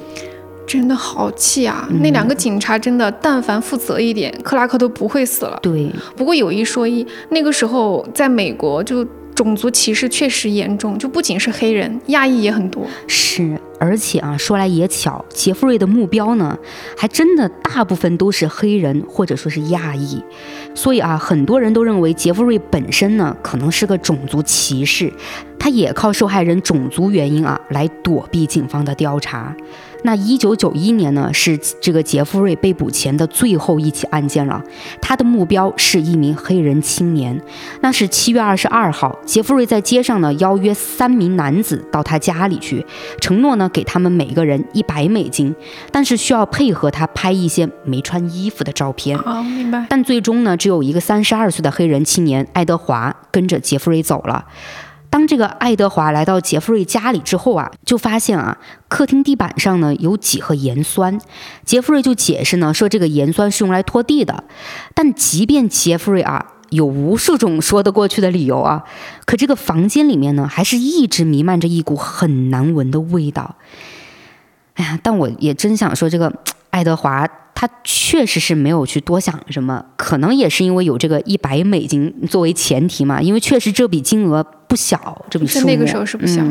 真的好气啊！那两个警察真的，但凡负责一点，克拉克都不会死了。对，不过有一说一，那个时候在美国就种族歧视确实严重，就不仅是黑人，亚裔也很多。是，而且啊，说来也巧，杰弗瑞的目标呢，还真的大部分都是黑人或者说是亚裔，所以啊，很多人都认为杰弗瑞本身呢，可能是个种族歧视，他也靠受害人种族原因啊来躲避警方的调查。那一九九一年呢，是这个杰弗瑞被捕前的最后一起案件了。他的目标是一名黑人青年。那是七月二十二号，杰弗瑞在街上呢邀约三名男子到他家里去，承诺呢给他们每个人一百美金，但是需要配合他拍一些没穿衣服的照片。好，明白。但最终呢，只有一个三十二岁的黑人青年爱德华跟着杰弗瑞走了。当这个爱德华来到杰弗瑞家里之后啊，就发现啊，客厅地板上呢有几盒盐酸。杰弗瑞就解释呢，说这个盐酸是用来拖地的。但即便杰弗瑞啊有无数种说得过去的理由啊，可这个房间里面呢，还是一直弥漫着一股很难闻的味道。哎呀，但我也真想说，这个爱德华。他确实是没有去多想什么，可能也是因为有这个一百美金作为前提嘛，因为确实这笔金额不小，这笔数目。那个时候是不小。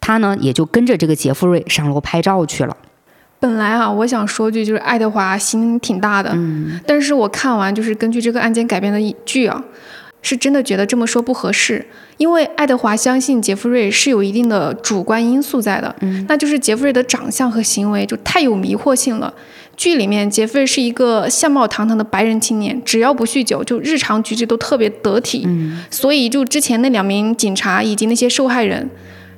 他呢也就跟着这个杰弗瑞上楼拍照去了。本来啊，我想说句就是爱德华心挺大的，嗯，但是我看完就是根据这个案件改编的一句啊。是真的觉得这么说不合适，因为爱德华相信杰弗瑞是有一定的主观因素在的，嗯，那就是杰弗瑞的长相和行为就太有迷惑性了。剧里面杰弗瑞是一个相貌堂堂的白人青年，只要不酗酒，就日常举止都特别得体，嗯，所以就之前那两名警察以及那些受害人。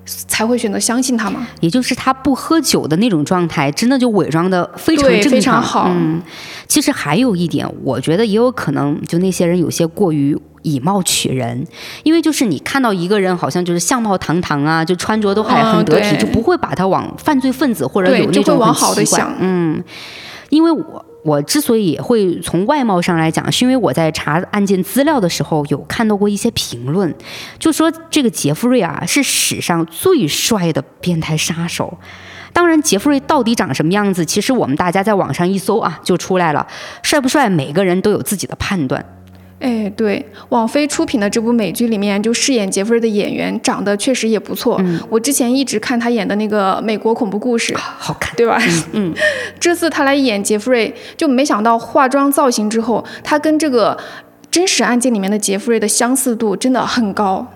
才会选择相信他吗？也就是他不喝酒的那种状态，真的就伪装的非常正常。非常好。嗯，其实还有一点，我觉得也有可能，就那些人有些过于以貌取人，因为就是你看到一个人好像就是相貌堂堂啊，就穿着都还很得体，就不会把他往犯罪分子或者有那种很奇怪。嗯，因为我。我之所以会从外貌上来讲，是因为我在查案件资料的时候有看到过一些评论，就说这个杰弗瑞啊是史上最帅的变态杀手。当然，杰弗瑞到底长什么样子，其实我们大家在网上一搜啊就出来了，帅不帅，每个人都有自己的判断。哎，对，网飞出品的这部美剧里面，就饰演杰弗瑞的演员长得确实也不错。我之前一直看他演的那个《美国恐怖故事》，好看，对吧？嗯，这次他来演杰弗瑞，就没想到化妆造型之后，他跟这个真实案件里面的杰弗瑞的相似度真的很高。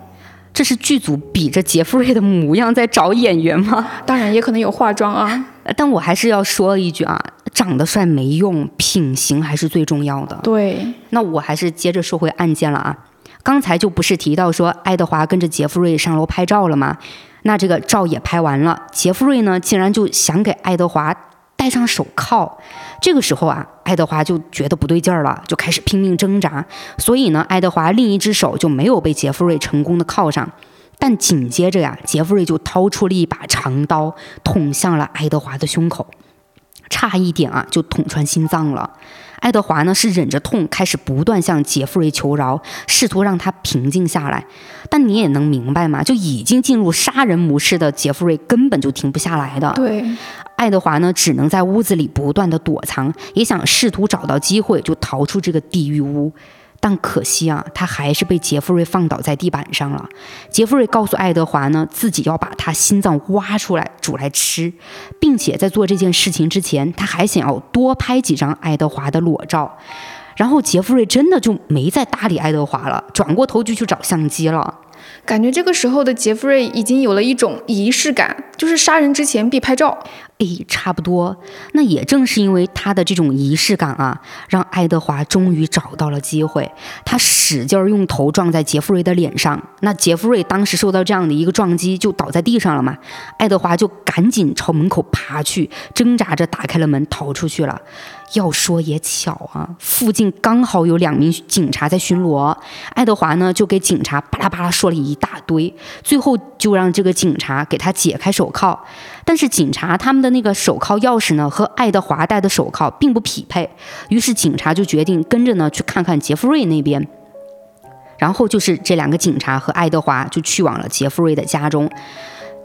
这是剧组比着杰弗瑞的模样在找演员吗？当然，也可能有化妆啊。但我还是要说一句啊。长得帅没用，品行还是最重要的。对，那我还是接着说回案件了啊。刚才就不是提到说爱德华跟着杰弗瑞上楼拍照了吗？那这个照也拍完了，杰弗瑞呢竟然就想给爱德华戴上手铐。这个时候啊，爱德华就觉得不对劲儿了，就开始拼命挣扎。所以呢，爱德华另一只手就没有被杰弗瑞成功的铐上。但紧接着呀，杰弗瑞就掏出了一把长刀，捅向了爱德华的胸口。差一点啊，就捅穿心脏了。爱德华呢是忍着痛，开始不断向杰弗瑞求饶，试图让他平静下来。但你也能明白嘛，就已经进入杀人模式的杰弗瑞根本就停不下来的。对，爱德华呢只能在屋子里不断的躲藏，也想试图找到机会就逃出这个地狱屋。但可惜啊，他还是被杰弗瑞放倒在地板上了。杰弗瑞告诉爱德华呢，自己要把他心脏挖出来煮来吃，并且在做这件事情之前，他还想要多拍几张爱德华的裸照。然后杰弗瑞真的就没再搭理爱德华了，转过头就去找相机了。感觉这个时候的杰弗瑞已经有了一种仪式感，就是杀人之前必拍照。哎，差不多。那也正是因为他的这种仪式感啊，让爱德华终于找到了机会。他使劲儿用头撞在杰弗瑞的脸上，那杰弗瑞当时受到这样的一个撞击，就倒在地上了嘛。爱德华就赶紧朝门口爬去，挣扎着打开了门，逃出去了。要说也巧啊，附近刚好有两名警察在巡逻，爱德华呢就给警察巴拉巴拉说了一大堆，最后就让这个警察给他解开手铐。但是警察他们的那个手铐钥匙呢和爱德华戴的手铐并不匹配，于是警察就决定跟着呢去看看杰弗瑞那边。然后就是这两个警察和爱德华就去往了杰弗瑞的家中。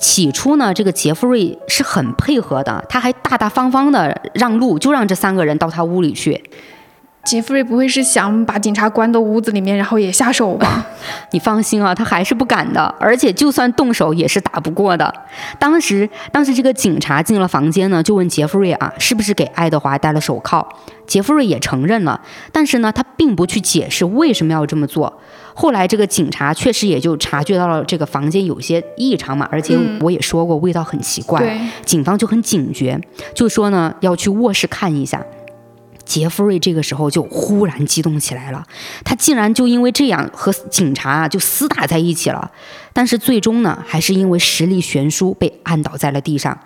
起初呢，这个杰弗瑞是很配合的，他还大大方方的让路，就让这三个人到他屋里去。杰弗瑞不会是想把警察关到屋子里面，然后也下手吧？你放心啊，他还是不敢的，而且就算动手也是打不过的。当时，当时这个警察进了房间呢，就问杰弗瑞啊，是不是给爱德华戴了手铐？杰弗瑞也承认了，但是呢，他并不去解释为什么要这么做。后来这个警察确实也就察觉到了这个房间有些异常嘛，而且我也说过味道很奇怪，警方就很警觉，就说呢要去卧室看一下。杰弗瑞这个时候就忽然激动起来了，他竟然就因为这样和警察啊就厮打在一起了，但是最终呢还是因为实力悬殊被按倒在了地上。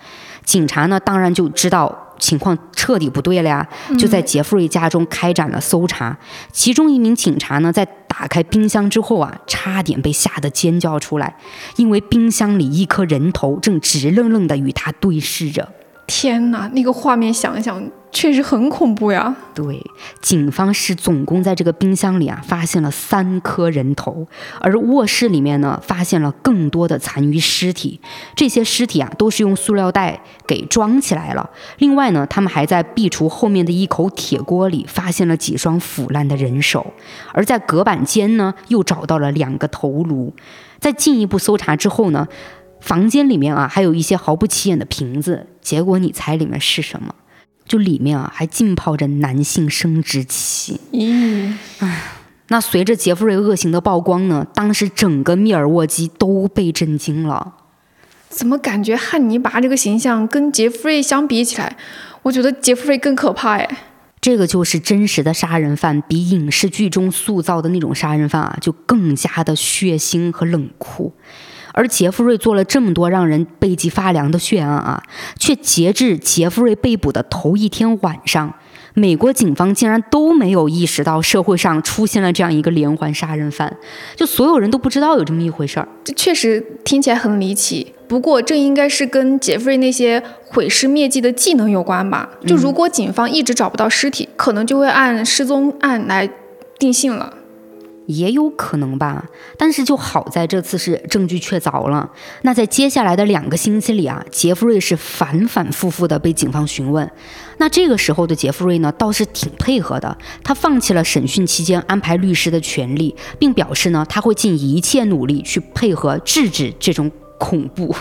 警察呢当然就知道情况彻底不对了呀，就在杰弗瑞家中开展了搜查。其中一名警察呢在打开冰箱之后啊，差点被吓得尖叫出来，因为冰箱里一颗人头正直愣愣地与他对视着。天哪，那个画面想想确实很恐怖呀！对，警方是总共在这个冰箱里啊发现了三颗人头，而卧室里面呢发现了更多的残余尸体，这些尸体啊都是用塑料袋给装起来了。另外呢，他们还在壁橱后面的一口铁锅里发现了几双腐烂的人手，而在隔板间呢又找到了两个头颅。在进一步搜查之后呢。房间里面啊，还有一些毫不起眼的瓶子。结果你猜里面是什么？就里面啊，还浸泡着男性生殖器。嗯，唉，那随着杰弗瑞恶行的曝光呢，当时整个密尔沃基都被震惊了。怎么感觉汉尼拔这个形象跟杰弗瑞相比起来，我觉得杰弗瑞更可怕哎。这个就是真实的杀人犯，比影视剧中塑造的那种杀人犯啊，就更加的血腥和冷酷。而杰弗瑞做了这么多让人背脊发凉的血案啊，却截至杰弗瑞被捕的头一天晚上，美国警方竟然都没有意识到社会上出现了这样一个连环杀人犯，就所有人都不知道有这么一回事儿。这确实听起来很离奇，不过这应该是跟杰弗瑞那些毁尸灭迹的技能有关吧？就如果警方一直找不到尸体，可能就会按失踪案来定性了。也有可能吧，但是就好在这次是证据确凿了。那在接下来的两个星期里啊，杰弗瑞是反反复复的被警方询问。那这个时候的杰弗瑞呢，倒是挺配合的，他放弃了审讯期间安排律师的权利，并表示呢，他会尽一切努力去配合制止这种恐怖。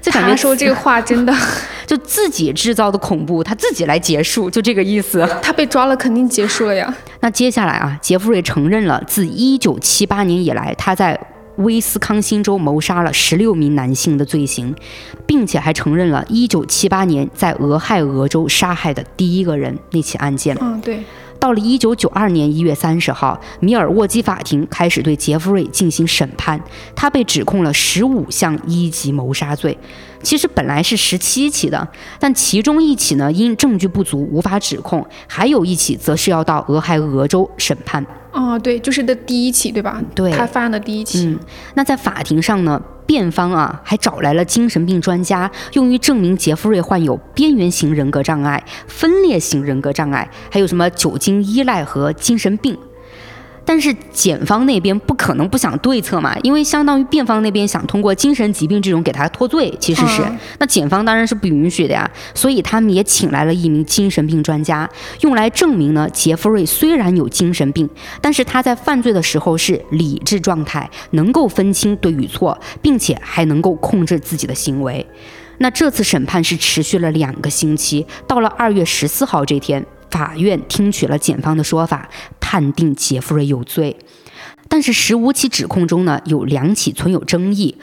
就感觉说这个话真的，就自己制造的恐怖，他自己来结束，就这个意思。他被抓了，肯定结束了呀。那接下来啊，杰弗瑞承认了自1978年以来，他在威斯康星州谋杀了16名男性的罪行，并且还承认了1978年在俄亥俄州杀害的第一个人那起案件。嗯，对。到了一九九二年一月三十号，米尔沃基法庭开始对杰弗瑞进行审判，他被指控了十五项一级谋杀罪。其实本来是十七起的，但其中一起呢因证据不足无法指控，还有一起则是要到俄亥俄州审判。哦，对，就是的第一起，对吧？对，他犯的第一起。嗯，那在法庭上呢？辩方啊，还找来了精神病专家，用于证明杰弗瑞患有边缘型人格障碍、分裂型人格障碍，还有什么酒精依赖和精神病。但是检方那边不可能不想对策嘛，因为相当于辩方那边想通过精神疾病这种给他脱罪，其实是那检方当然是不允许的呀，所以他们也请来了一名精神病专家，用来证明呢，杰弗瑞虽然有精神病，但是他在犯罪的时候是理智状态，能够分清对与错，并且还能够控制自己的行为。那这次审判是持续了两个星期，到了二月十四号这天。法院听取了检方的说法，判定杰弗瑞有罪。但是十五起指控中呢，有两起存有争议。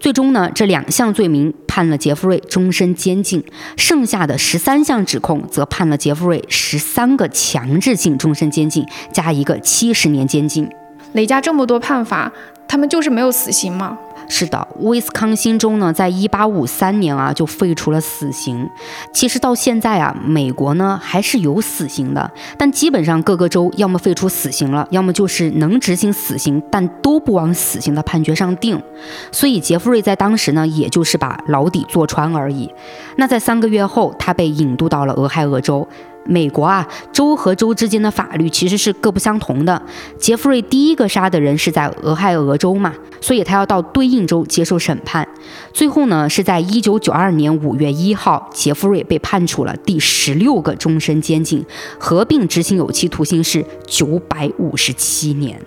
最终呢，这两项罪名判了杰弗瑞终身监禁，剩下的十三项指控则判了杰弗瑞十三个强制性终身监禁加一个七十年监禁。累加这么多判罚，他们就是没有死刑吗？是的，威斯康星州呢，在一八五三年啊就废除了死刑。其实到现在啊，美国呢还是有死刑的，但基本上各个州要么废除死刑了，要么就是能执行死刑，但都不往死刑的判决上定。所以杰弗瑞在当时呢，也就是把牢底坐穿而已。那在三个月后，他被引渡到了俄亥俄州。美国啊，州和州之间的法律其实是各不相同的。杰弗瑞第一个杀的人是在俄亥俄州嘛，所以他要到对应州接受审判。最后呢，是在一九九二年五月一号，杰弗瑞被判处了第十六个终身监禁，合并执行有期徒刑是九百五十七年。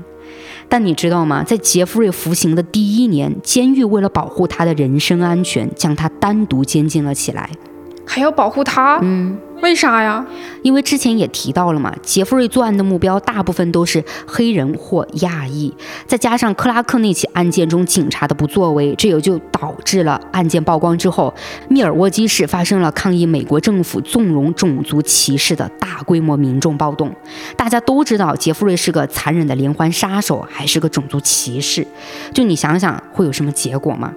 但你知道吗？在杰弗瑞服刑的第一年，监狱为了保护他的人身安全，将他单独监禁了起来。还要保护他？嗯，为啥呀？因为之前也提到了嘛，杰弗瑞作案的目标大部分都是黑人或亚裔，再加上克拉克那起案件中警察的不作为，这也就导致了案件曝光之后，密尔沃基市发生了抗议美国政府纵容种族歧视的大规模民众暴动。大家都知道杰弗瑞是个残忍的连环杀手，还是个种族歧视，就你想想会有什么结果吗？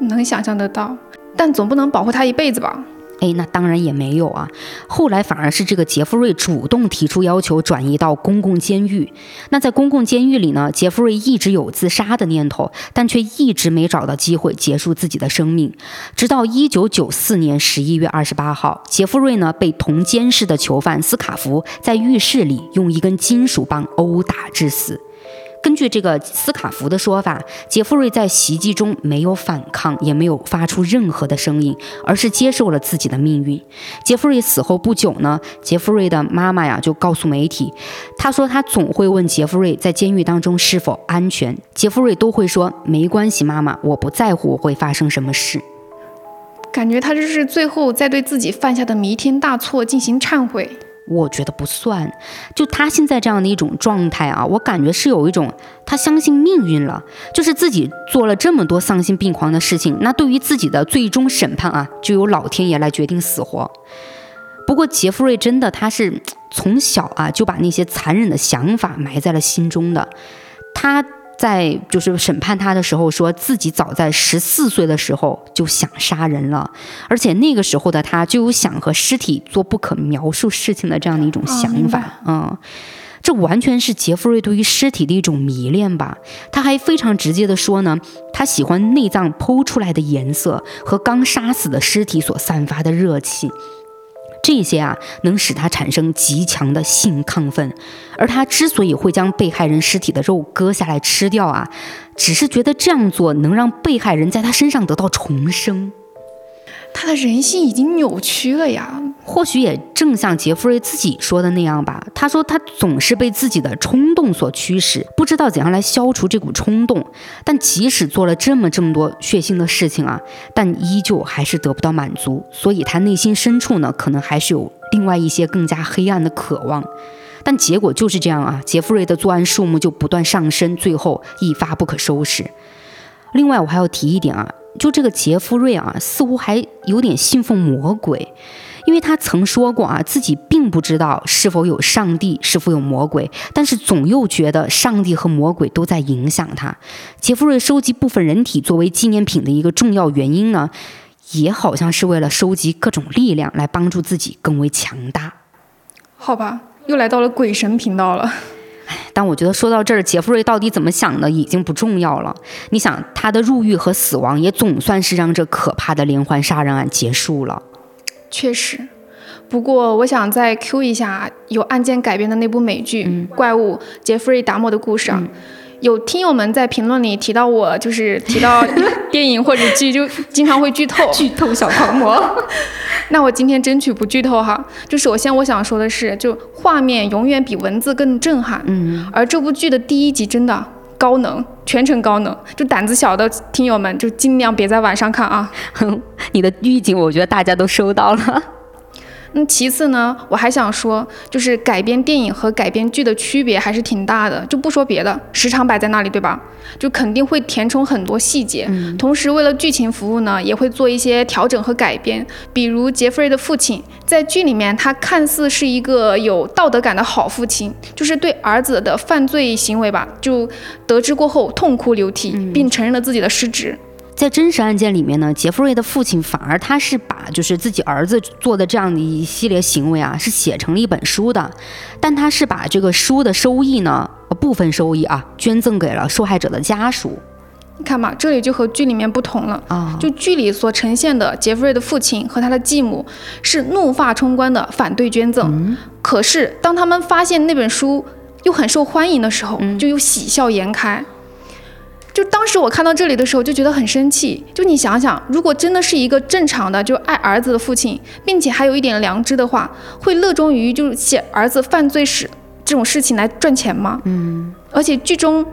能想象得到，但总不能保护他一辈子吧？哎，那当然也没有啊。后来反而是这个杰弗瑞主动提出要求转移到公共监狱。那在公共监狱里呢，杰弗瑞一直有自杀的念头，但却一直没找到机会结束自己的生命。直到一九九四年十一月二十八号，杰弗瑞呢被同监室的囚犯斯卡福在浴室里用一根金属棒殴打致死。根据这个斯卡福的说法，杰弗瑞在袭击中没有反抗，也没有发出任何的声音，而是接受了自己的命运。杰弗瑞死后不久呢，杰弗瑞的妈妈呀就告诉媒体，她说她总会问杰弗瑞在监狱当中是否安全，杰弗瑞都会说没关系，妈妈，我不在乎会发生什么事。感觉他这是最后在对自己犯下的弥天大错进行忏悔。我觉得不算，就他现在这样的一种状态啊，我感觉是有一种他相信命运了，就是自己做了这么多丧心病狂的事情，那对于自己的最终审判啊，就由老天爷来决定死活。不过杰弗瑞真的他是从小啊就把那些残忍的想法埋在了心中的，他。在就是审判他的时候，说自己早在十四岁的时候就想杀人了，而且那个时候的他就有想和尸体做不可描述事情的这样的一种想法。嗯，这完全是杰弗瑞对于尸体的一种迷恋吧。他还非常直接的说呢，他喜欢内脏剖出来的颜色和刚杀死的尸体所散发的热气。这些啊，能使他产生极强的性亢奋，而他之所以会将被害人尸体的肉割下来吃掉啊，只是觉得这样做能让被害人在他身上得到重生。他的人性已经扭曲了呀。或许也正像杰弗瑞自己说的那样吧。他说他总是被自己的冲动所驱使，不知道怎样来消除这股冲动。但即使做了这么这么多血腥的事情啊，但依旧还是得不到满足。所以他内心深处呢，可能还是有另外一些更加黑暗的渴望。但结果就是这样啊，杰弗瑞的作案数目就不断上升，最后一发不可收拾。另外，我还要提一点啊。就这个杰夫瑞啊，似乎还有点信奉魔鬼，因为他曾说过啊，自己并不知道是否有上帝，是否有魔鬼，但是总又觉得上帝和魔鬼都在影响他。杰夫瑞收集部分人体作为纪念品的一个重要原因呢，也好像是为了收集各种力量来帮助自己更为强大。好吧，又来到了鬼神频道了。但我觉得说到这儿，杰弗瑞到底怎么想的已经不重要了。你想，他的入狱和死亡也总算是让这可怕的连环杀人案结束了。确实，不过我想再 Q 一下有案件改编的那部美剧《怪物杰弗瑞·达莫的故事》啊。有听友们在评论里提到我，就是提到 电影或者剧，就经常会剧透。剧透小狂魔。那我今天争取不剧透哈。就首先我想说的是，就画面永远比文字更震撼。嗯。而这部剧的第一集真的高能，全程高能。就胆子小的听友们就尽量别在晚上看啊。哼，你的预警我觉得大家都收到了。那其次呢，我还想说，就是改编电影和改编剧的区别还是挺大的。就不说别的，时长摆在那里，对吧？就肯定会填充很多细节。同时，为了剧情服务呢，也会做一些调整和改编。比如杰弗瑞的父亲，在剧里面他看似是一个有道德感的好父亲，就是对儿子的犯罪行为吧，就得知过后痛哭流涕，并承认了自己的失职。在真实案件里面呢，杰弗瑞的父亲反而他是把就是自己儿子做的这样的一系列行为啊，是写成了一本书的，但他是把这个书的收益呢，部分收益啊，捐赠给了受害者的家属。你看嘛，这里就和剧里面不同了。啊，就剧里所呈现的杰弗瑞的父亲和他的继母是怒发冲冠的反对捐赠，可是当他们发现那本书又很受欢迎的时候，就又喜笑颜开。就当时我看到这里的时候，就觉得很生气。就你想想，如果真的是一个正常的就爱儿子的父亲，并且还有一点良知的话，会乐衷于就是写儿子犯罪史这种事情来赚钱吗？嗯。而且剧中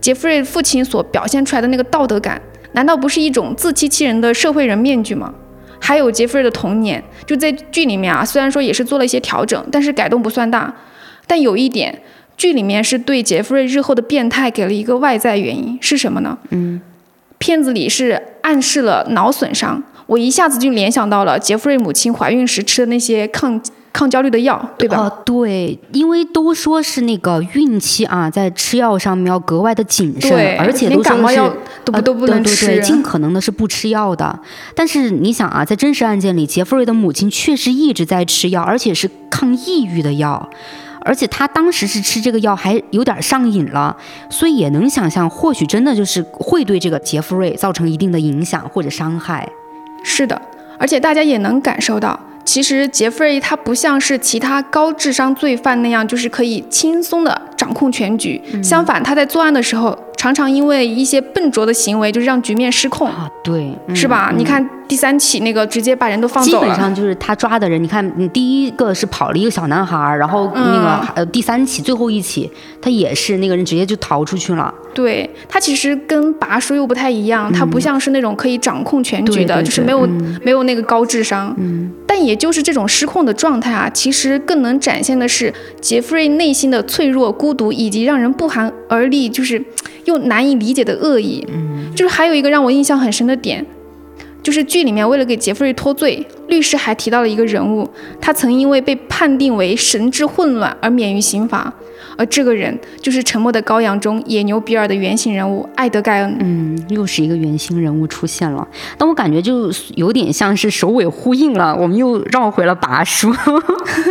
杰弗瑞父亲所表现出来的那个道德感，难道不是一种自欺欺人的社会人面具吗？还有杰弗瑞的童年，就在剧里面啊，虽然说也是做了一些调整，但是改动不算大。但有一点。剧里面是对杰弗瑞日后的变态给了一个外在原因，是什么呢？嗯，片子里是暗示了脑损伤，我一下子就联想到了杰弗瑞母亲怀孕时吃的那些抗抗焦虑的药，对吧？哦，对，因为都说是那个孕期啊，在吃药上面要格外的谨慎，而且都说是都不都不能吃，尽可能的是不吃药的。但是你想啊，在真实案件里，杰弗瑞的母亲确实一直在吃药，而且是抗抑郁的药。而且他当时是吃这个药还有点上瘾了，所以也能想象，或许真的就是会对这个杰弗瑞造成一定的影响或者伤害。是的，而且大家也能感受到，其实杰弗瑞他不像是其他高智商罪犯那样，就是可以轻松的掌控全局。相反，他在作案的时候。常常因为一些笨拙的行为，就是让局面失控啊，对，是吧？你看第三起那个直接把人都放走了，基本上就是他抓的人。你看，你第一个是跑了一个小男孩，然后那个呃第三起最后一起，他也是那个人直接就逃出去了。对他其实跟拔叔又不太一样，他不像是那种可以掌控全局的，就是没有没有那个高智商。嗯，但也就是这种失控的状态啊，其实更能展现的是杰弗瑞内心的脆弱、孤独，以及让人不寒而栗，就是。又难以理解的恶意，嗯，就是还有一个让我印象很深的点，就是剧里面为了给杰弗瑞脱罪，律师还提到了一个人物，他曾因为被判定为神志混乱而免于刑罚。而这个人就是《沉默的羔羊》中野牛比尔的原型人物艾德盖恩。嗯，又是一个原型人物出现了，但我感觉就有点像是首尾呼应了。我们又绕回了拔叔，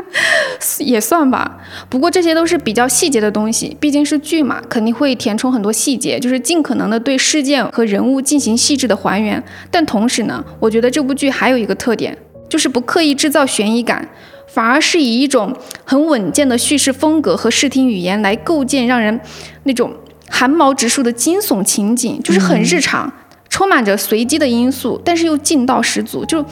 也算吧。不过这些都是比较细节的东西，毕竟是剧嘛，肯定会填充很多细节，就是尽可能的对事件和人物进行细致的还原。但同时呢，我觉得这部剧还有一个特点，就是不刻意制造悬疑感。反而是以一种很稳健的叙事风格和视听语言来构建让人那种寒毛直竖的惊悚情景，就是很日常，充满着随机的因素，但是又劲道十足，就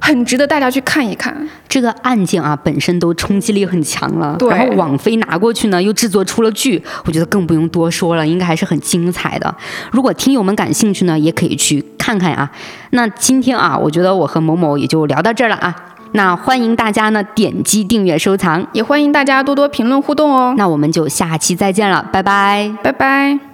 很值得大家去看一看。这个案件啊，本身都冲击力很强了，然后网飞拿过去呢，又制作出了剧，我觉得更不用多说了，应该还是很精彩的。如果听友们感兴趣呢，也可以去看看啊。那今天啊，我觉得我和某某也就聊到这儿了啊。那欢迎大家呢点击订阅收藏，也欢迎大家多多评论互动哦。那我们就下期再见了，拜拜，拜拜。